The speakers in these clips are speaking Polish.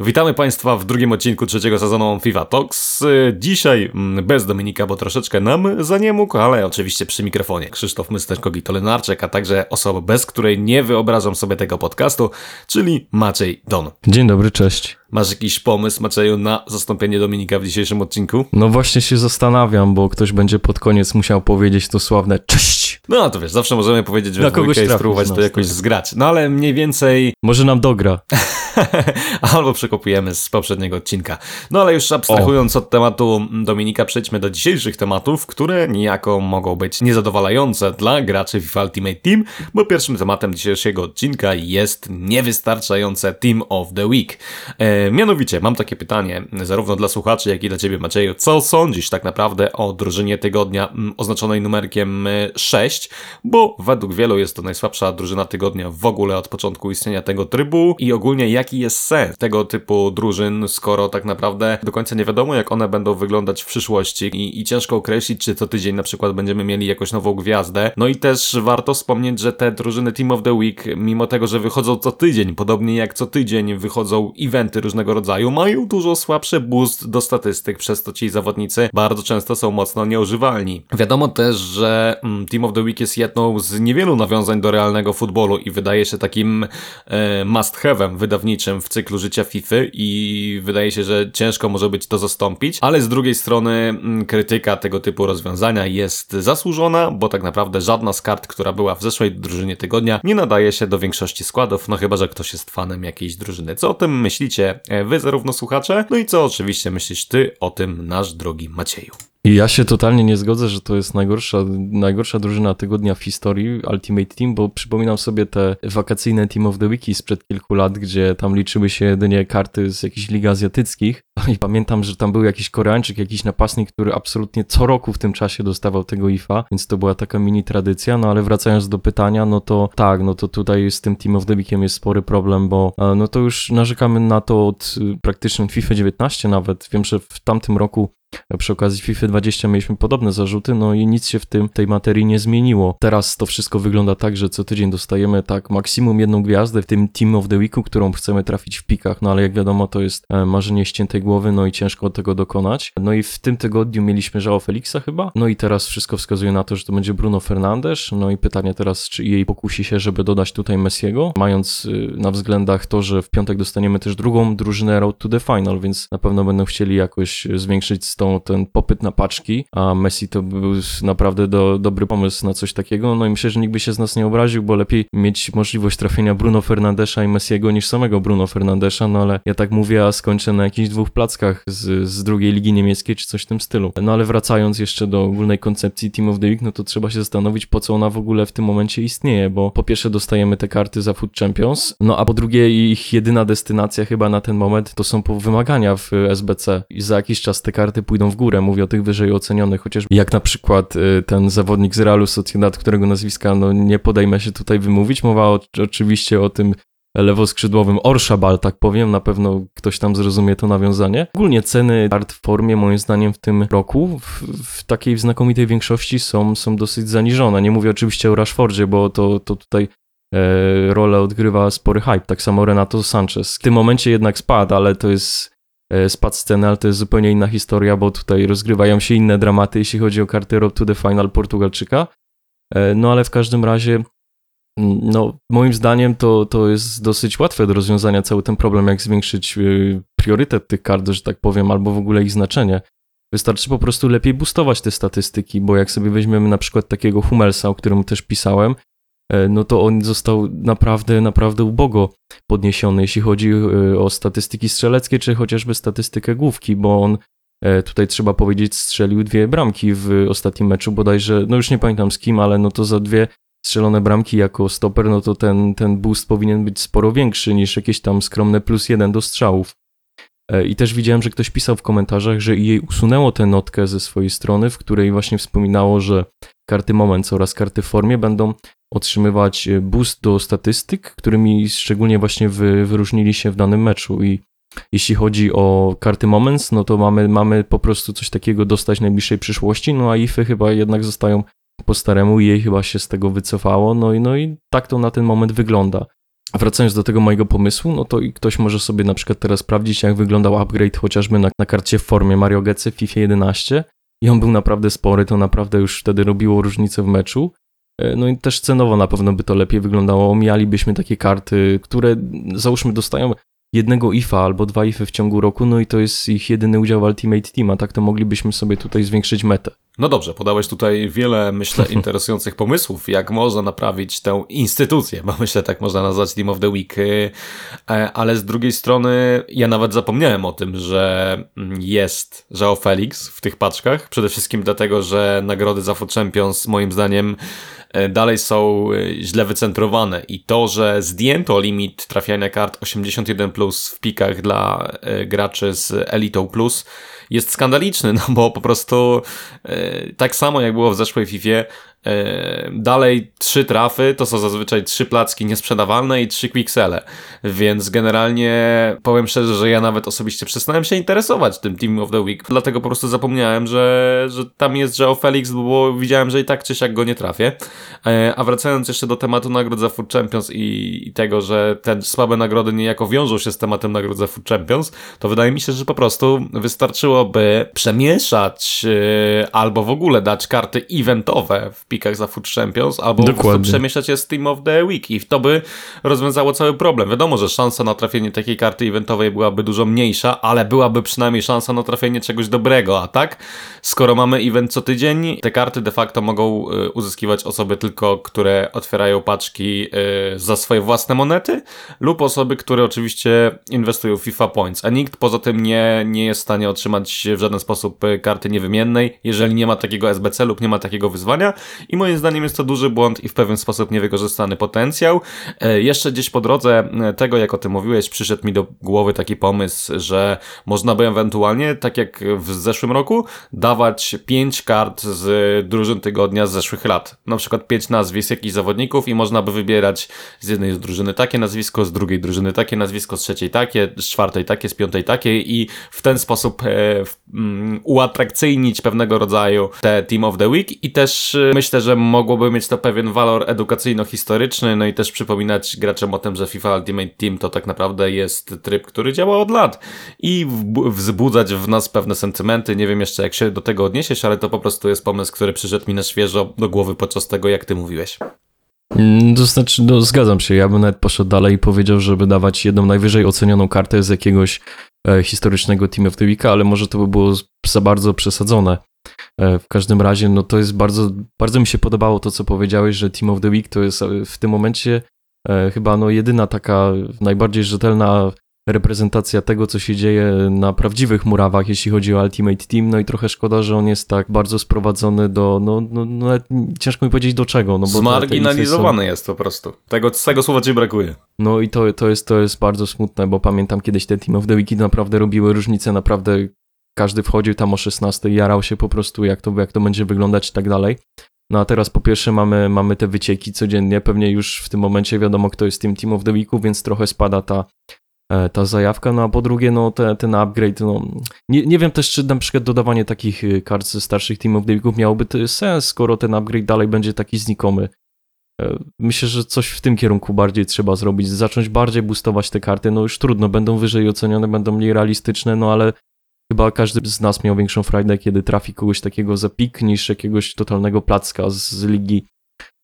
Witamy Państwa w drugim odcinku trzeciego sezonu FIFA Talks. Dzisiaj mm, bez Dominika, bo troszeczkę nam za nie mógł, ale oczywiście przy mikrofonie. Krzysztof Mysterko-Gitolenarczyk, a także osoba, bez której nie wyobrażam sobie tego podcastu, czyli Maciej Don. Dzień dobry, cześć. Masz jakiś pomysł, Macieju, na zastąpienie Dominika w dzisiejszym odcinku? No właśnie się zastanawiam, bo ktoś będzie pod koniec musiał powiedzieć to sławne cześć. No to wiesz, zawsze możemy powiedzieć Na kogoś i spróbować z to jakoś zgrać. No ale mniej więcej Może nam dogra. albo przekopujemy z poprzedniego odcinka. No ale już abstrahując od tematu Dominika, przejdźmy do dzisiejszych tematów, które niejako mogą być niezadowalające dla graczy FIFA Ultimate Team, bo pierwszym tematem dzisiejszego odcinka jest niewystarczające Team of the Week. E, mianowicie, mam takie pytanie, zarówno dla słuchaczy, jak i dla Ciebie Macieju. Co sądzisz tak naprawdę o drużynie tygodnia mm, oznaczonej numerkiem e, 6? Bo według wielu jest to najsłabsza drużyna tygodnia w ogóle od początku istnienia tego trybu i ogólnie jaki jest sens tego typu drużyn, skoro tak naprawdę do końca nie wiadomo, jak one będą wyglądać w przyszłości i, i ciężko określić, czy co tydzień na przykład będziemy mieli jakąś nową gwiazdę. No i też warto wspomnieć, że te drużyny Team of the Week, mimo tego, że wychodzą co tydzień, podobnie jak co tydzień wychodzą eventy różnego rodzaju, mają dużo słabszy boost do statystyk, przez to ci zawodnicy bardzo często są mocno nieużywalni. Wiadomo też, że mm, Team of the Week jest jedną z niewielu nawiązań do realnego futbolu i wydaje się takim e, must have'em wydawniczym w cyklu życia FIFA i wydaje się, że ciężko może być to zastąpić, ale z drugiej strony mm, krytyka tego typu rozwiązania jest zasłużona, bo tak naprawdę żadna z kart, która była w zeszłej drużynie tygodnia, nie nadaje się do większości składów, no chyba, że ktoś jest fanem jakiejś drużyny. Co o tym myślicie e, wy, zarówno słuchacze, no i co oczywiście myślisz ty o tym, nasz drogi Macieju? I ja się totalnie nie zgodzę, że to jest najgorsza, najgorsza drużyna tygodnia w historii Ultimate Team, bo przypominam sobie te wakacyjne Team of the Wiki sprzed kilku lat, gdzie tam liczyły się jedynie karty z jakichś lig azjatyckich. I pamiętam, że tam był jakiś Koreańczyk, jakiś napastnik, który absolutnie co roku w tym czasie dostawał tego IFA, więc to była taka mini tradycja. No ale wracając do pytania, no to tak, no to tutaj z tym Team of the Weekiem jest spory problem, bo e, no to już narzekamy na to od y, praktycznie FIFA 19 nawet. Wiem, że w tamtym roku przy okazji FIFA 20 mieliśmy podobne zarzuty, no i nic się w tym, tej materii nie zmieniło. Teraz to wszystko wygląda tak, że co tydzień dostajemy tak maksimum jedną gwiazdę w tym Team of the Weeku, którą chcemy trafić w pikach, no ale jak wiadomo to jest e, marzenie ściętej głowy, no i ciężko tego dokonać. No i w tym tygodniu mieliśmy Żao Felixa chyba, no i teraz wszystko wskazuje na to, że to będzie Bruno Fernandes, no i pytanie teraz, czy jej pokusi się, żeby dodać tutaj Messiego, mając y, na względach to, że w piątek dostaniemy też drugą drużynę Road to the Final, więc na pewno będą chcieli jakoś zwiększyć z tą ten popyt na paczki, a Messi to był naprawdę do, dobry pomysł na coś takiego. No i myślę, że nikt by się z nas nie obraził, bo lepiej mieć możliwość trafienia Bruno Fernandesza i Messiego niż samego Bruno Fernandesza, no ale ja tak mówię, a skończę na jakichś dwóch plackach z, z drugiej ligi niemieckiej czy coś w tym stylu. No ale wracając jeszcze do ogólnej koncepcji Team of the Week, no to trzeba się zastanowić, po co ona w ogóle w tym momencie istnieje, bo po pierwsze dostajemy te karty za Food Champions, no a po drugie ich jedyna destynacja chyba na ten moment to są wymagania w SBC i za jakiś czas te karty pójdą w górę, mówię o tych wyżej ocenionych, chociażby jak na przykład y, ten zawodnik z Realu Sociedad, którego nazwiska no nie podejmę się tutaj wymówić, mowa o, oczywiście o tym lewoskrzydłowym Orszabal, tak powiem, na pewno ktoś tam zrozumie to nawiązanie. Ogólnie ceny kart w formie, moim zdaniem, w tym roku w, w takiej znakomitej większości są, są dosyć zaniżone. Nie mówię oczywiście o Rashfordzie, bo to, to tutaj e, rolę odgrywa spory hype, tak samo Renato Sanchez. W tym momencie jednak spadł, ale to jest e, spadł sceny, ale to jest zupełnie inna historia, bo tutaj rozgrywają się inne dramaty, jeśli chodzi o karty Road to the Final Portugalczyka. E, No ale w każdym razie, no moim zdaniem to, to jest dosyć łatwe do rozwiązania cały ten problem, jak zwiększyć y, priorytet tych kart, że tak powiem, albo w ogóle ich znaczenie. Wystarczy po prostu lepiej boostować te statystyki, bo jak sobie weźmiemy na przykład takiego Hummelsa, o którym też pisałem, e, no to on został naprawdę, naprawdę ubogo podniesiony, jeśli chodzi y, o statystyki strzeleckie, czy chociażby statystykę główki, bo on e, tutaj trzeba powiedzieć strzelił dwie bramki w ostatnim meczu, bodajże, no już nie pamiętam z kim, ale no to za dwie strzelone bramki jako stoper, no to ten, ten boost powinien być sporo większy niż jakieś tam skromne plus jeden do strzałów. E, I też widziałem, że ktoś pisał w komentarzach, że jej usunęło tę notkę ze swojej strony, w której właśnie wspominało, że karty Moments oraz karty formie będą otrzymywać e, boost do statystyk, którymi szczególnie właśnie wy, wyróżnili się w danym meczu. I jeśli chodzi o karty Moments, no to mamy, mamy po prostu coś takiego dostać w najbliższej przyszłości, no a IFy chyba jednak zostają po staremu jej chyba się z tego wycofało, no i, no i tak to na ten moment wygląda. wracając do tego mojego pomysłu, no to i ktoś może sobie na przykład teraz sprawdzić, jak wyglądał upgrade chociażby na, na karcie w formie Mario Getsy w FIFA 11 i on był naprawdę spory, to naprawdę już wtedy robiło różnicę w meczu. E, no i też cenowo na pewno by to lepiej wyglądało. Omijalibyśmy takie karty, które załóżmy dostają jednego IFA albo dwa IFy w ciągu roku, no i to jest ich jedyny udział w Ultimate Team, a tak to moglibyśmy sobie tutaj zwiększyć metę. No dobrze, podałeś tutaj wiele, myślę, interesujących pomysłów, jak można naprawić tę instytucję, bo myślę, tak można nazwać Team of the Week, e, ale z drugiej strony ja nawet zapomniałem o tym, że jest Joao Felix w tych paczkach, przede wszystkim dlatego, że nagrody za Foot Champions moim zdaniem dalej są e, źle wycentrowane. I to, że zdjęto limit trafiania kart 81 plus w pikach dla graczy z Elite Plus jest skandaliczny, no bo po prostu tak samo jak było w zeszłej FIFA, E, dalej trzy trafy to są zazwyczaj trzy placki niesprzedawalne i trzy quicksele, więc generalnie powiem szczerze, że ja nawet osobiście przestałem się interesować tym Team of the Week, dlatego po prostu zapomniałem, że, że tam jest Joe Felix, bo widziałem, że i tak czy siak go nie trafię. E, a wracając jeszcze do tematu nagród za Food Champions i, i tego, że te słabe nagrody niejako wiążą się z tematem nagród za Food Champions, to wydaje mi się, że po prostu wystarczyłoby przemieszać e, albo w ogóle dać karty eventowe w pikach za Food Champions, albo Dokładnie. przemieszczać je z Team of the Week i to by rozwiązało cały problem. Wiadomo, że szansa na trafienie takiej karty eventowej byłaby dużo mniejsza, ale byłaby przynajmniej szansa na trafienie czegoś dobrego, a tak, skoro mamy event co tydzień, te karty de facto mogą y, uzyskiwać osoby tylko, które otwierają paczki y, za swoje własne monety lub osoby, które oczywiście inwestują w FIFA Points, a nikt poza tym nie, nie jest w stanie otrzymać w żaden sposób y, karty niewymiennej, jeżeli nie ma takiego SBC lub nie ma takiego wyzwania i moim zdaniem jest to duży błąd i w pewien sposób niewykorzystany potencjał. E, jeszcze gdzieś po drodze e, tego, jak o tym mówiłeś, przyszedł mi do głowy taki pomysł, że można by ewentualnie, tak jak w zeszłym roku, dawać pięć kart z drużyn tygodnia z zeszłych lat. Na przykład pięć nazwisk jakichś zawodników i można by wybierać z jednej z drużyny takie nazwisko, z drugiej drużyny takie nazwisko, z trzeciej takie, z czwartej takie, z piątej takie i w ten sposób e, mm, uatrakcyjnić pewnego rodzaju te Team of the Week i też myślę, że mogłoby mieć to pewien walor edukacyjno-historyczny, no i też przypominać graczom o tym, że FIFA Ultimate Team to tak naprawdę jest tryb, który działa od lat i wzbudzać w nas pewne sentymenty. Nie wiem jeszcze, jak się do tego odniesiesz, ale to po prostu jest pomysł, który przyszedł mi na świeżo do głowy podczas tego, jak ty mówiłeś. Mm, to znaczy, no, zgadzam się. Ja bym nawet poszedł dalej i powiedział, żeby dawać jedną najwyżej ocenioną kartę z jakiegoś e, historycznego Team of the Week, ale może to by było za bardzo przesadzone. E, w każdym razie, no to jest bardzo, bardzo mi się podobało to, co powiedziałeś, że Team of the Week to jest e, w tym momencie e, chyba no jedyna taka najbardziej rzetelna reprezentacja tego, co się dzieje na prawdziwych murawach, jeśli chodzi o Ultimate Team, no i trochę szkoda, że on jest tak bardzo sprowadzony do, no, no, no ciężko mi powiedzieć do czego. No bo Zmarginalizowany są... jest po prostu. Tego, tego słowa ci brakuje. No i to, to, jest, to jest bardzo smutne, bo pamiętam kiedyś te Team of the Week naprawdę robiły różnicę, naprawdę każdy wchodził tam o 16, jarał się po prostu, jak to, jak to będzie wyglądać i tak dalej. No a teraz po pierwsze mamy, mamy te wycieki codziennie, pewnie już w tym momencie wiadomo, kto jest tym Team of the Weeku, więc trochę spada ta, ta zajawka, no a po drugie, no te, ten upgrade, no nie, nie wiem też, czy na przykład dodawanie takich y, kart ze starszych Team of the Weeków miałoby sens, skoro ten upgrade dalej będzie taki znikomy. E, myślę, że coś w tym kierunku bardziej trzeba zrobić, zacząć bardziej boostować te karty, no już trudno, będą wyżej ocenione, będą mniej realistyczne, no ale Chyba każdy z nas miał większą frajdę, kiedy trafi kogoś takiego za pik, niż jakiegoś totalnego placka z ligi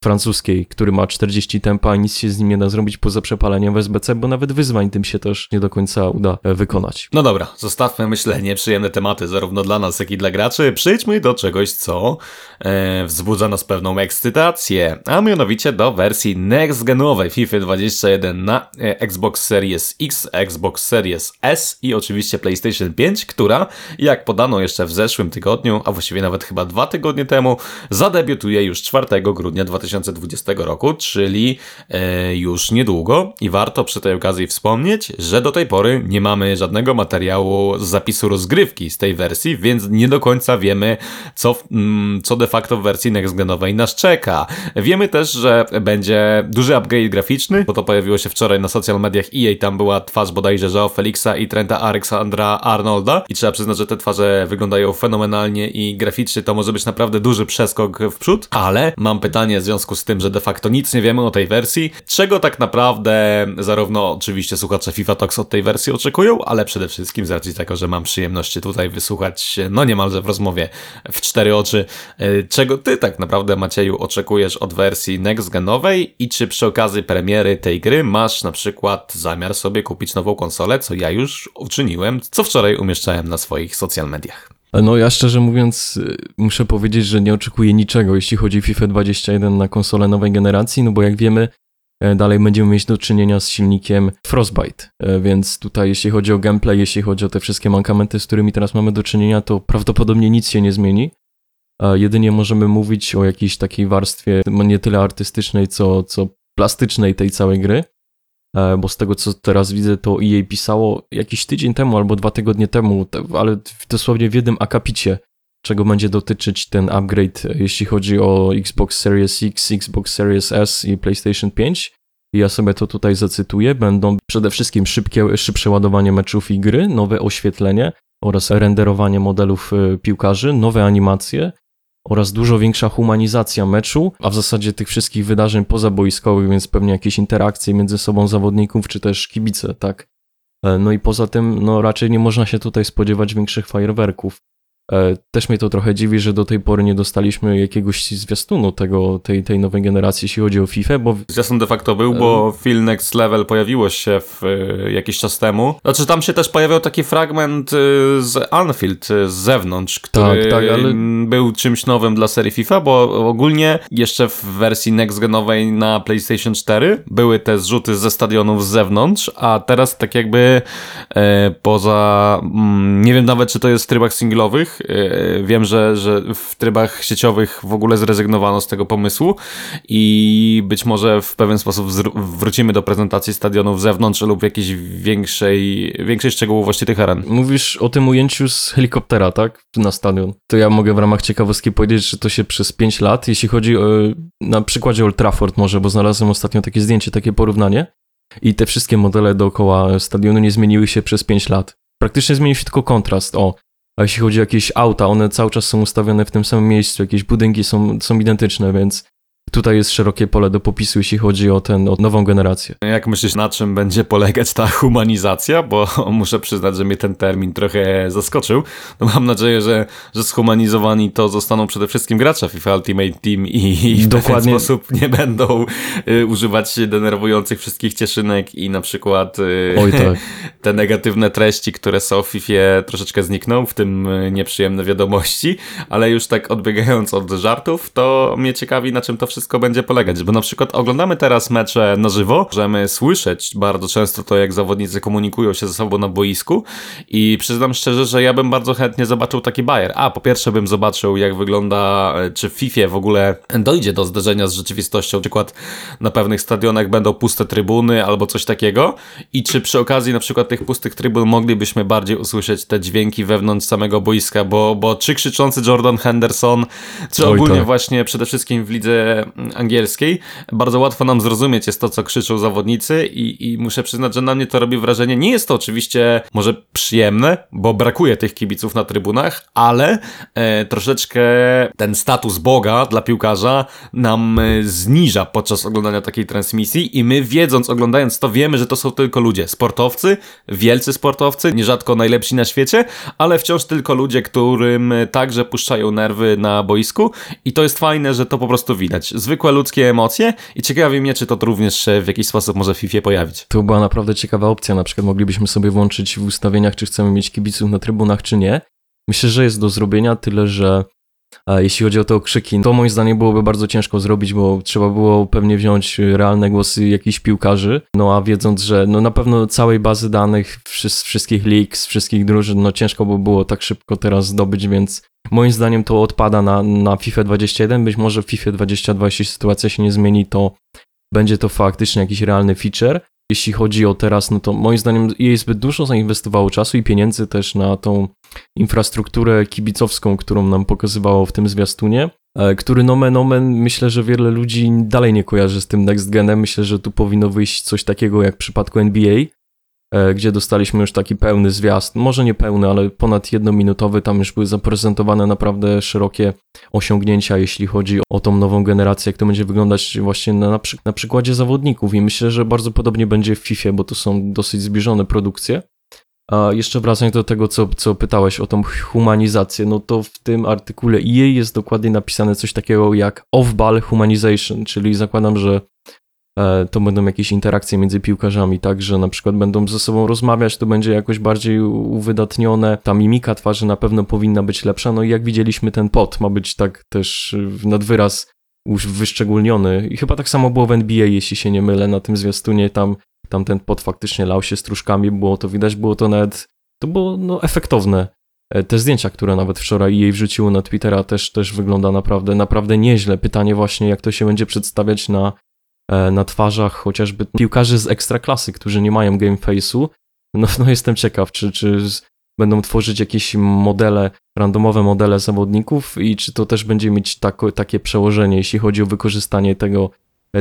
francuskiej, który ma 40 tempa, nic się z nim nie da zrobić poza przepaleniem w SBC, bo nawet wyzwań tym się też nie do końca uda e, wykonać. No dobra, zostawmy myślę nieprzyjemne tematy zarówno dla nas, jak i dla graczy. Przejdźmy do czegoś, co e, wzbudza nas pewną ekscytację, a mianowicie do wersji next-genowej FIFA 21 na e, Xbox Series X, Xbox Series S i oczywiście PlayStation 5, która, jak podano jeszcze w zeszłym tygodniu, a właściwie nawet chyba dwa tygodnie temu, zadebiutuje już 4 grudnia 2020 2020 roku, czyli e, już niedługo. I warto przy tej okazji wspomnieć, że do tej pory nie mamy żadnego materiału z zapisu rozgrywki z tej wersji, więc nie do końca wiemy, co, mm, co de facto w wersji next-genowej nas czeka. Wiemy też, że będzie duży upgrade graficzny, bo to pojawiło się wczoraj na social mediach EA, tam była twarz bodajże Joe Felixa i Trenta Alexandra Arnolda. I trzeba przyznać, że te twarze wyglądają fenomenalnie i graficznie to może być naprawdę duży przeskok w przód, ale mam pytanie w związku związku z tym, że de facto nic nie wiemy o tej wersji, czego tak naprawdę zarówno oczywiście słuchacze FIFA Talks od tej wersji oczekują, ale przede wszystkim z racji tego, że mam przyjemność tutaj wysłuchać, no niemalże w rozmowie w cztery oczy, e, czego ty tak naprawdę Macieju oczekujesz od wersji next genowej i czy przy okazji premiery tej gry masz na przykład zamiar sobie kupić nową konsolę, co ja już uczyniłem, co wczoraj umieszczałem na swoich social mediach. No ja szczerze mówiąc y, muszę powiedzieć, że nie oczekuję niczego, jeśli chodzi o FIFA 21 na konsolę nowej generacji, no bo jak wiemy, e, dalej będziemy mieć do czynienia z silnikiem Frostbite, e, więc tutaj jeśli chodzi o gameplay, jeśli chodzi o te wszystkie mankamenty, z którymi teraz mamy do czynienia, to prawdopodobnie nic się nie zmieni. Jedynie możemy mówić o jakiejś takiej warstwie nie tyle artystycznej, co, co plastycznej tej całej gry. E, bo z tego co teraz widzę, to EA pisało jakiś tydzień temu albo dwa tygodnie temu, ale dosłownie w jednym akapicie, czego będzie dotyczyć ten upgrade, e, jeśli chodzi o Xbox Series X, Xbox Series S i PlayStation 5. I ja sobie to tutaj zacytuję. Będą przede wszystkim szybkie, szybsze ładowanie meczów i gry, nowe oświetlenie oraz renderowanie modelów e, piłkarzy, nowe animacje, oraz dużo większa humanizacja meczu, a w zasadzie tych wszystkich wydarzeń pozaboiskowych, więc pewnie jakieś interakcje między sobą zawodników, czy też kibice, tak? E, no i poza tym, no raczej nie można się tutaj spodziewać większych fajerwerków. E, też mnie to trochę dziwi, że do tej pory nie dostaliśmy jakiegoś zwiastunu tego, tej, tej nowej generacji, jeśli chodzi o FIFA, bo... Zwiastun de facto był, bo e... Phil Next Level pojawiło się w, e, jakiś czas temu. Znaczy tam się też pojawiał taki fragment z Anfield z zewnątrz, który tak, tak, ale... był czymś nowym dla serii FIFA, bo ogólnie jeszcze w wersji next genowej na PlayStation 4 były te zrzuty ze stadionów z zewnątrz, a teraz tak jakby poza... Mm, nie wiem nawet, czy to jest w trybach singlowych, E, wiem, że, że w trybach sieciowych w ogóle zrezygnowano z tego pomysłu i być może w pewien sposób wrócimy do prezentacji stadionów zewnątrz lub jakiejś większej, większej szczegółowości tych aren. Mówisz o tym ujęciu z helikoptera, tak? Na stadion. To ja mogę w ramach ciekawostki powiedzieć, że to się przez 5 lat, jeśli chodzi o, na przykładzie Old Trafford może, bo znalazłem ostatnio takie zdjęcie, takie porównanie i te wszystkie modele dookoła stadionu nie zmieniły się przez 5 lat. Praktycznie zmienił się tylko kontrast. O, a jeśli chodzi o jakieś auta, one cały czas są ustawione w tym samym miejscu, jakieś budynki są, są identyczne, więc tutaj jest szerokie pole do popisu, jeśli chodzi o tę nową generację. Jak myślisz, na czym będzie polegać ta humanizacja? Bo muszę przyznać, że mnie ten termin trochę zaskoczył. No mam nadzieję, że, że zhumanizowani to zostaną przede wszystkim gracze FIFA Ultimate Team i, i w Dokładnie. ten sposób nie będą y, używać denerwujących wszystkich cieszynek i na przykład y, Oj, tak. te negatywne treści, które są w FIFA troszeczkę znikną, w tym y, nieprzyjemne wiadomości, ale już tak odbiegając od żartów, to mnie ciekawi, na czym to wszystko będzie polegać, bo na przykład oglądamy teraz mecze na żywo, możemy słyszeć bardzo często to, jak zawodnicy komunikują się ze sobą na boisku i przyznam szczerze, że ja bym bardzo chętnie zobaczył taki Bayer. A, po pierwsze bym zobaczył, jak wygląda, e, czy w FIFA w ogóle dojdzie do zderzenia z rzeczywistością, na przykład na pewnych stadionach będą puste trybuny albo coś takiego i czy przy okazji na przykład tych pustych trybun moglibyśmy bardziej usłyszeć te dźwięki wewnątrz samego boiska, bo, bo czy krzyczący Jordan Henderson, czy ogólnie tak. właśnie przede wszystkim w lidze angielskiej, bardzo łatwo nam zrozumieć jest to, co krzyczą zawodnicy i, i muszę przyznać, że na mnie to robi wrażenie. Nie jest to oczywiście może przyjemne, bo brakuje tych kibiców na trybunach, ale e, troszeczkę ten status Boga dla piłkarza nam e, zniża podczas oglądania takiej transmisji i my wiedząc, oglądając to wiemy, że to są tylko ludzie, sportowcy, wielcy sportowcy, nierzadko najlepsi na świecie, ale wciąż tylko ludzie, którym także puszczają nerwy na boisku i to jest fajne, że to po prostu widać zwykłe ludzkie emocje i ciekawi mnie, czy to również w jakiś sposób może w FIFA pojawić. To była naprawdę ciekawa opcja, na przykład moglibyśmy sobie włączyć w ustawieniach, czy chcemy mieć kibiców na trybunach, czy nie. Myślę, że jest do zrobienia, tyle że a jeśli chodzi o te okrzyki, to moim zdaniem byłoby bardzo ciężko zrobić, bo trzeba było pewnie wziąć realne głosy jakichś piłkarzy, no a wiedząc, że no na pewno całej bazy danych, wszystkich leaks, wszystkich drużyn, no ciężko by było tak szybko teraz zdobyć, więc Moim zdaniem to odpada na, na FIFA 21, być może w FIFA 22, jeśli sytuacja się nie zmieni, to będzie to faktycznie jakiś realny feature. Jeśli chodzi o teraz, no to moim zdaniem jej zbyt dużo zainwestowało czasu i pieniędzy też na tą infrastrukturę kibicowską, którą nam pokazywało w tym zwiastunie, e, który nomen omen myślę, że wiele ludzi dalej nie kojarzy z tym next genem. Myślę, że tu powinno wyjść coś takiego jak w przypadku NBA, gdzie dostaliśmy już taki pełny zwiast, może nie pełny, ale ponad jednominutowy, tam już były zaprezentowane naprawdę szerokie osiągnięcia, jeśli chodzi o tą nową generację, jak to będzie wyglądać właśnie na, przy, na przykładzie zawodników i myślę, że bardzo podobnie będzie w FIFA, bo to są dosyć zbliżone produkcje. A jeszcze wracając do tego, co, co pytałeś o tą humanizację, no to w tym artykule EA jest dokładnie napisane coś takiego jak off-ball humanization, czyli zakładam, że e, to będą jakieś interakcje między piłkarzami, tak, że na przykład będą ze sobą rozmawiać, to będzie jakoś bardziej uwydatnione, ta mimika twarzy na pewno powinna być lepsza, no i jak widzieliśmy ten pot ma być tak też nad wyraz już wyszczególniony i chyba tak samo było w NBA, jeśli się nie mylę, na tym zwiastunie tam tam ten pot faktycznie lał się stróżkami, było to widać, było to nawet, to było no, efektowne. E, te zdjęcia, które nawet wczoraj jej wrzuciło na Twittera też, też wygląda naprawdę, naprawdę nieźle. Pytanie właśnie, jak to się będzie przedstawiać na, e, na twarzach chociażby piłkarzy z ekstraklasy, którzy nie mają game face'u. No, no jestem ciekaw, czy, czy będą tworzyć jakieś modele, randomowe modele zawodników i czy to też będzie mieć tako, takie przełożenie, jeśli chodzi o wykorzystanie tego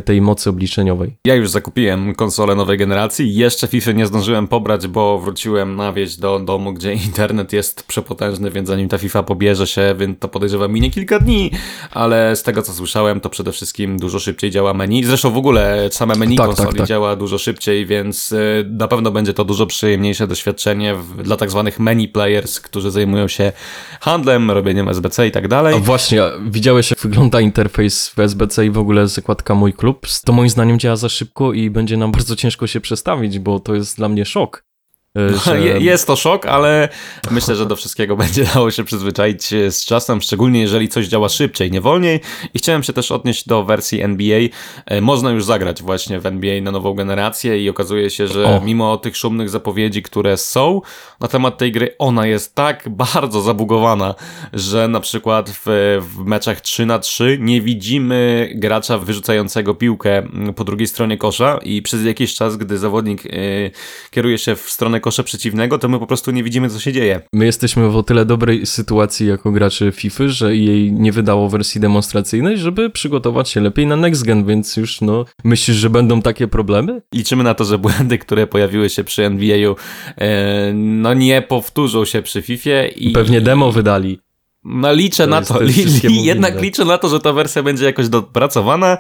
tej mocy obliczeniowej. Ja już zakupiłem konsolę nowej generacji. Jeszcze FIFA nie zdążyłem pobrać, bo wróciłem na wieś do domu, gdzie internet jest przepotężny, więc zanim ta FIFA pobierze się, więc to podejrzewam minie kilka dni, ale z tego co słyszałem, to przede wszystkim dużo szybciej działa menu. Zresztą w ogóle same menu tak, konsoli tak, tak. działa dużo szybciej, więc y, na pewno będzie to dużo przyjemniejsze doświadczenie dla tak zwanych menu players, którzy zajmują się handlem, robieniem SBC i tak dalej. A właśnie, widziałeś jak wygląda interfejs w SBC i w ogóle zakładka mój klub, to moim zdaniem działa za szybko i będzie nam bardzo ciężko się przestawić, bo to jest dla mnie szok. E, że... Jest to szok, ale myślę, że do wszystkiego będzie dało się przyzwyczaić e, z czasem, szczególnie jeżeli coś działa szybciej, nie wolniej. I chciałem się też odnieść do wersji NBA. E, można już zagrać właśnie w NBA na nową generację i okazuje się, że o. mimo tych szumnych zapowiedzi, które są na temat tej gry, ona jest tak bardzo zabugowana, że na przykład w, w meczach 3 na 3 nie widzimy gracza wyrzucającego piłkę po drugiej stronie kosza i przez jakiś czas, gdy zawodnik yy, kieruje się w stronę kosze przeciwnego, to my po prostu nie widzimy, co się dzieje. My jesteśmy w o tyle dobrej sytuacji jako gracze FIFA, że jej nie wydało wersji demonstracyjnej, żeby przygotować się lepiej na next gen, więc już no, myślisz, że będą takie problemy? Liczymy na to, że błędy, które pojawiły się przy NBA-u, e, no nie powtórzą się przy FIFA i... Pewnie demo wydali. No liczę to na to, li, li, jednak liczę na to, że ta wersja będzie jakoś dopracowana.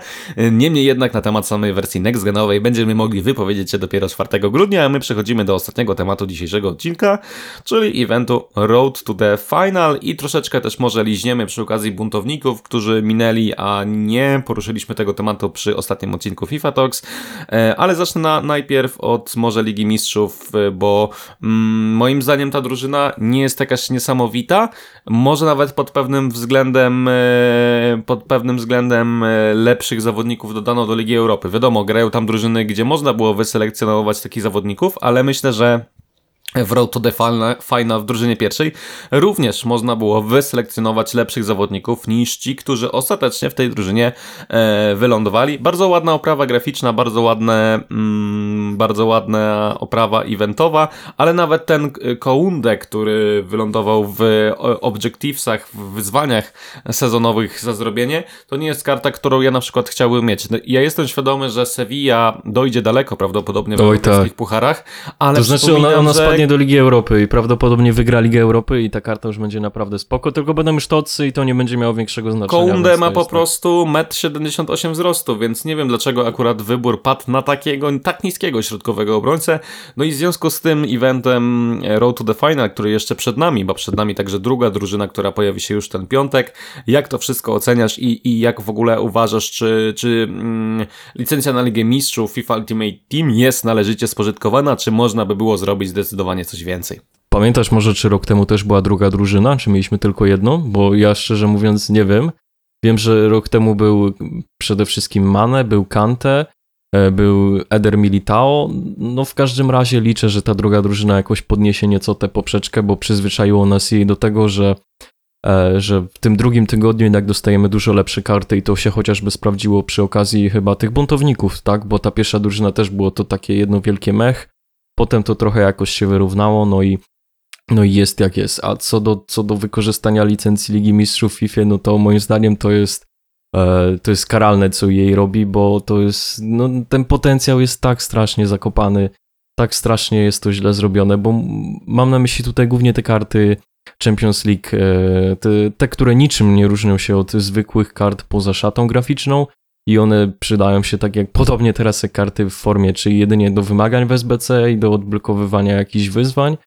Niemniej jednak na temat samej wersji next genowej będziemy mogli wypowiedzieć się dopiero 4 grudnia, a my przechodzimy do ostatniego tematu dzisiejszego odcinka, czyli eventu Road to the Final. I troszeczkę też może liźniemy przy okazji buntowników, którzy minęli, a nie poruszyliśmy tego tematu przy ostatnim odcinku FIFA Talks, e, ale zacznę na, najpierw od może Ligi Mistrzów, e, bo mm, moim zdaniem ta drużyna nie jest jakaś niesamowita, może nawet pod pewnym względem e, pod pewnym względem e, lepszych zawodników dodano do Ligi Europy. Wiadomo, grają tam drużyny, gdzie można było wyselekcjonować takich zawodników, ale myślę, że w Road to the Final w drużynie pierwszej również można było wyselekcjonować lepszych zawodników niż ci, którzy ostatecznie w tej drużynie e, wylądowali. Bardzo ładna oprawa graficzna, bardzo ładne, mm, bardzo ładna oprawa eventowa, ale nawet ten Kounde, który wylądował w Objectivesach, w wyzwaniach sezonowych za zrobienie, to nie jest karta, którą ja na przykład chciałbym mieć. No, ja jestem świadomy, że Sevilla dojdzie daleko prawdopodobnie w europejskich tak. pucharach, ale to znaczy ona, ona do Ligi Europy i prawdopodobnie wygra Ligę Europy i ta karta już będzie naprawdę spoko, tylko będą już tocy i to nie będzie miało większego znaczenia. Kounde ma po prostu 1,78 m wzrostu, więc nie wiem dlaczego akurat wybór padł na takiego, tak niskiego środkowego obrońcę. No i w związku z tym eventem Road to the Final, który jeszcze przed nami, bo przed nami także druga drużyna, która pojawi się już ten piątek. Jak to wszystko oceniasz i, i jak w ogóle uważasz, czy, czy mm, licencja na Ligę Mistrzów FIFA Ultimate Team jest należycie spożytkowana, czy można by było zrobić zdecydowanie zdecydowanie coś więcej. Pamiętasz może, czy rok temu też była druga drużyna, czy mieliśmy tylko jedną? Bo ja szczerze mówiąc nie wiem. Wiem, że rok temu był przede wszystkim Mane, był Kante, e, był Eder Militao. No w każdym razie liczę, że ta druga drużyna jakoś podniesie nieco tę poprzeczkę, bo przyzwyczaiło nas jej do tego, że, e, że w tym drugim tygodniu jednak dostajemy dużo lepsze karty i to się chociażby sprawdziło przy okazji chyba tych buntowników, tak? Bo ta pierwsza drużyna też było to takie jedno wielkie mech. Potem to trochę jakoś się wyrównało, no i no i jest jak jest. A co do, co do wykorzystania licencji Ligi Mistrzów FIFA, no to moim zdaniem to jest e, to jest karalne, co jej robi, bo to jest, no ten potencjał jest tak strasznie zakopany, tak strasznie jest to źle zrobione, bo mam na myśli tutaj głównie te karty Champions League, e, te, te, które niczym nie różnią się od zwykłych kart poza szatą graficzną i one przydają się tak jak podobnie teraz jak karty w formie, czyli jedynie do wymagań w SBC i do odblokowywania jakichś wyzwań.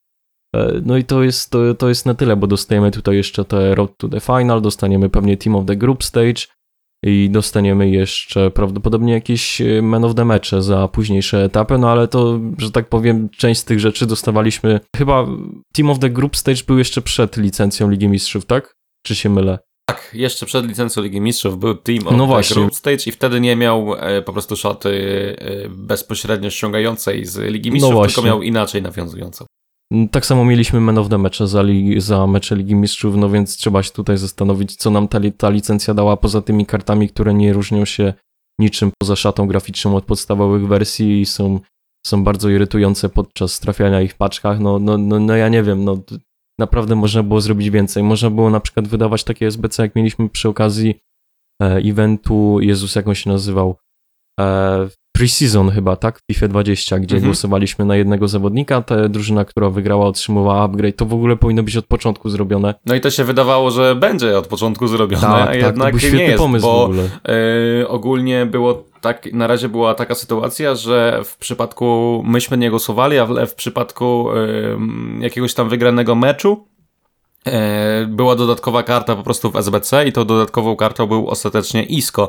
E, No i to jest, to, to jest na tyle, bo dostajemy tutaj jeszcze te Road to the Final, dostaniemy pewnie Team of the Group Stage i dostaniemy jeszcze prawdopodobnie jakieś e, Man of the Mecze za późniejsze etapy, no ale to, że tak powiem, część z tych rzeczy dostawaliśmy, chyba Team of the Group Stage był jeszcze przed licencją Ligi Mistrzów, tak? Czy się mylę? Tak, jeszcze przed licencją Ligi Mistrzów był Team of No właśnie. Group Stage i wtedy nie miał e, po prostu szoty e, bezpośrednio ściągającej z Ligi Mistrzów, tylko właśnie. miał inaczej nawiązującą. Tak samo mieliśmy Man of the Mecze za, li, za mecze Ligi Mistrzów, no więc trzeba się tutaj zastanowić, co nam ta, li- ta licencja dała poza tymi kartami, które nie różnią się niczym poza szatą graficzną od podstawowych wersji i są, są bardzo irytujące podczas trafiania ich w paczkach. No, no, no, no ja nie wiem, no naprawdę można było zrobić więcej. Można było na przykład wydawać takie SBC, jak mieliśmy przy okazji e, eventu, Jezus, jak on się nazywał? E, Preseason chyba, tak? W FIFA 20, gdzie Mhm. głosowaliśmy na jednego zawodnika, ta drużyna, która wygrała, otrzymywała upgrade. To w ogóle powinno być od początku zrobione. No i to się wydawało, że będzie od początku zrobione, a tak, to jednak był nie świetny jest, pomysł w bo ogóle. e, ogólnie było tak, na razie była taka sytuacja, że w przypadku myśmy nie głosowali, ale w przypadku e, jakiegoś tam wygranego meczu była dodatkowa karta po prostu w SBC i tą dodatkową kartą był ostatecznie ISKO,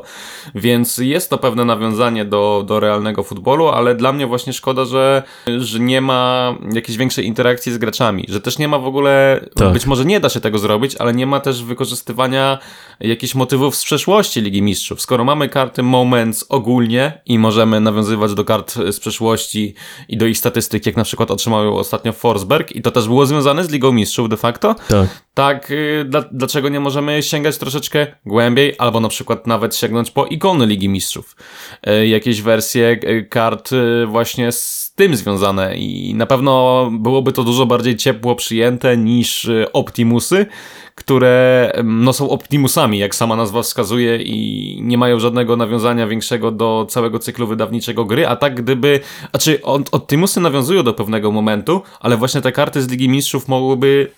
więc jest to pewne nawiązanie do, do realnego futbolu, ale dla mnie właśnie szkoda, że, że nie ma jakiejś większej interakcji z graczami, że też nie ma w ogóle, Tak. być może nie da się tego zrobić, ale nie ma też wykorzystywania jakichś motywów z przeszłości Ligi Mistrzów. Skoro mamy karty Moments ogólnie i możemy nawiązywać do kart z przeszłości i do ich statystyk, jak na przykład otrzymał ostatnio Forsberg i to też było związane z Ligą Mistrzów de facto, Tak. Tak, y, dla, dlaczego nie możemy sięgać troszeczkę głębiej, albo na przykład nawet sięgnąć po ikony Ligi Mistrzów? Y, Jakieś wersje y, kart właśnie z tym związane i na pewno byłoby to dużo bardziej ciepło przyjęte niż Optimusy, które ym, no, są Optimusami, jak sama nazwa wskazuje i nie mają żadnego nawiązania większego do całego cyklu wydawniczego gry, a tak gdyby, znaczy Op- Optimusy nawiązują do pewnego momentu, ale właśnie te karty z Ligi Mistrzów mogłyby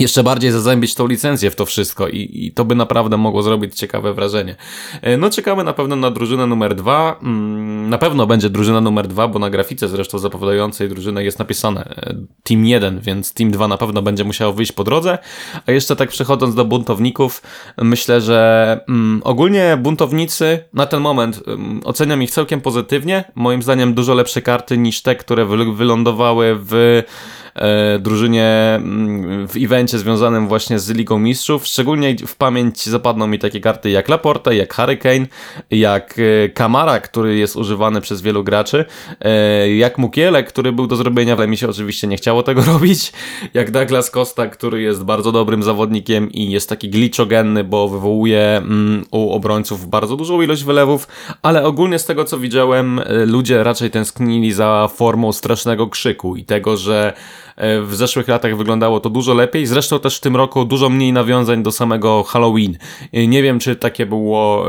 jeszcze bardziej zazębić tą licencję w to wszystko i, i to by naprawdę mogło zrobić ciekawe wrażenie. E, No czekamy na pewno na drużynę numer dwa. Mm, Na pewno będzie drużyna numer dwa, bo na grafice zresztą zapowiadającej drużynę jest napisane e, Team 1, więc Team 2 na pewno będzie musiało wyjść po drodze. A jeszcze tak przechodząc do buntowników, myślę, że mm, ogólnie buntownicy na ten moment mm, oceniam ich całkiem pozytywnie. Moim zdaniem dużo lepsze karty niż te, które wy, wylądowały w drużynie mm, w evencie związanym właśnie z Ligą Mistrzów. Szczególnie w pamięć zapadną mi takie karty jak Laporte, jak Hurricane, jak e, Kamara, który jest używany przez wielu graczy, e, jak Mukiele, który był do zrobienia, ale mi się oczywiście nie chciało tego robić, jak Douglas Costa, który jest bardzo dobrym zawodnikiem i jest taki glitchogenny, bo wywołuje mm, u obrońców bardzo dużą ilość wylewów, ale ogólnie z tego co widziałem, e, ludzie raczej tęsknili za formą strasznego krzyku i tego, że e, w zeszłych latach wyglądało to dużo lepiej. Zresztą też w tym roku dużo mniej nawiązań do samego Halloween. E, Nie wiem, czy takie było.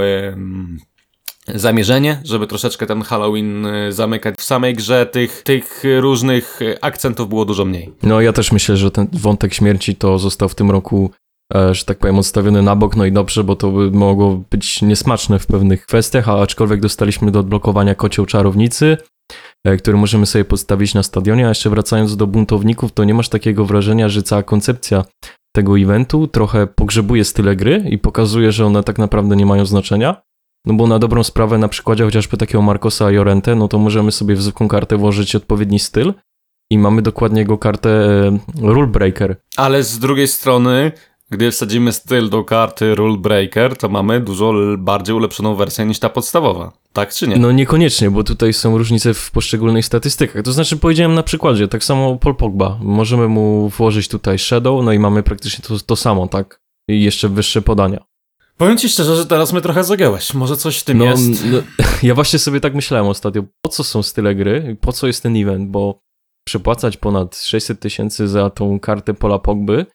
Zamierzenie, żeby troszeczkę ten Halloween e, zamykać w samej grze, tych, tych różnych e, akcentów było dużo mniej. No ja też myślę, że ten wątek śmierci to został w tym roku, e, że tak powiem, odstawiony na bok, no i dobrze, bo to by mogło być niesmaczne w pewnych kwestiach, a aczkolwiek dostaliśmy do odblokowania kocioł czarownicy, e, który możemy sobie postawić na stadionie, a jeszcze wracając do buntowników, to nie masz takiego wrażenia, że cała koncepcja tego eventu trochę pogrzebuje style gry i pokazuje, że one tak naprawdę nie mają znaczenia. No bo na dobrą sprawę, na przykładzie chociażby takiego Marcosa Jorente, no to możemy sobie w zwykłą kartę włożyć odpowiedni styl i mamy dokładnie jego kartę e, Rule Breaker. Ale z drugiej strony, gdy wsadzimy styl do karty Rule Breaker, to mamy dużo bardziej ulepszoną wersję niż ta podstawowa. Tak czy nie? No niekoniecznie, bo tutaj są różnice w poszczególnych statystykach. To znaczy powiedziałem na przykładzie, tak samo Paul Pogba. Możemy mu włożyć tutaj Shadow, no i mamy praktycznie to, to samo, tak? I jeszcze wyższe podania. Powiem ci szczerze, że teraz mnie trochę zagięłeś. Może coś w tym No, jest. no, ja właśnie sobie tak myślałem ostatnio, po co są style gry, po co jest ten event, bo przepłacać ponad 600 tysięcy za tą kartę Pola Pogby,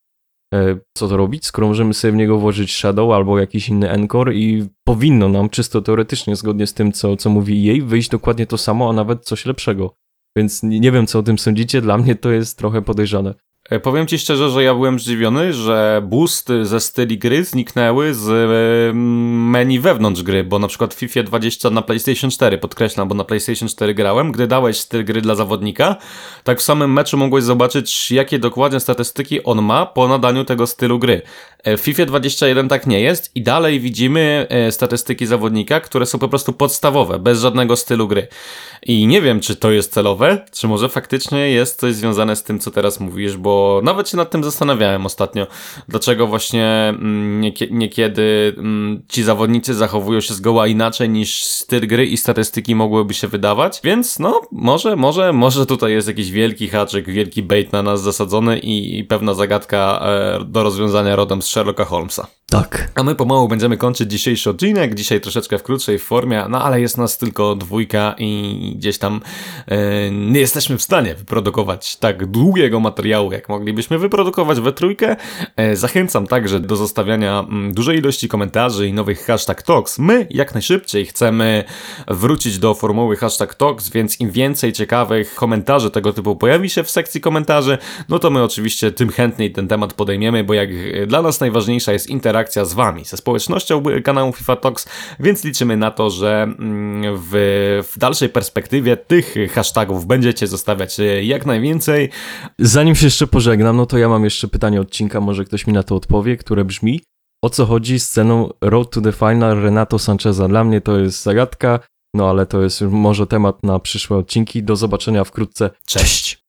co to robić, skoro możemy sobie w niego włożyć Shadow albo jakiś inny Encore i powinno nam czysto teoretycznie, zgodnie z tym, co, co mówi jej, wyjść dokładnie to samo, a nawet coś lepszego. Więc nie nie wiem, co o tym sądzicie, dla mnie to jest trochę podejrzane. E, Powiem ci szczerze, że ja byłem zdziwiony, że boosty ze styli gry zniknęły z e, menu wewnątrz gry, bo na przykład FIFA 20 na PlayStation 4, podkreślam, bo na PlayStation 4 grałem, gdy dałeś styl gry dla zawodnika, tak w samym meczu mogłeś zobaczyć, jakie dokładnie statystyki on ma po nadaniu tego stylu gry. E, W FIFA 21 tak nie jest i dalej widzimy statystyki zawodnika, które są po prostu podstawowe, bez żadnego stylu gry. I nie wiem, czy to jest celowe, czy może faktycznie jest coś związane z tym, co teraz mówisz, bo nawet się nad tym zastanawiałem ostatnio, dlaczego właśnie mm, niekie, niekiedy mm, ci zawodnicy zachowują się zgoła inaczej niż styl gry i statystyki mogłyby się wydawać, więc no, może, może, może tutaj jest jakiś wielki haczyk, wielki bait na nas zasadzony i, i pewna zagadka e, do rozwiązania rodem z Sherlocka Holmesa. Tak. A my pomału będziemy kończyć dzisiejszy odcinek, dzisiaj troszeczkę w krótszej formie, no ale jest nas tylko dwójka i gdzieś tam e, nie jesteśmy w stanie wyprodukować tak długiego materiału, jak moglibyśmy wyprodukować we trójkę. E, zachęcam także do zostawiania mm, dużej ilości komentarzy i nowych hashtag talks. My jak najszybciej chcemy wrócić do formuły hashtag talks, więc im więcej ciekawych komentarzy tego typu pojawi się w sekcji komentarzy, no to my oczywiście tym chętniej ten temat podejmiemy, bo jak e, dla nas najważniejsza jest interakcja z wami, ze społecznością e, kanału FIFA Talks, więc liczymy na to, że mm, w, w dalszej perspektywie tych hashtagów będziecie zostawiać jak najwięcej. Zanim się jeszcze pożegnam, no to ja mam jeszcze pytanie odcinka, może ktoś mi na to odpowie, które brzmi: O co chodzi z ceną Road to the Final Renato Sancheza? Dla mnie to jest zagadka, no ale to jest może temat na przyszłe odcinki. Do zobaczenia wkrótce. Cześć!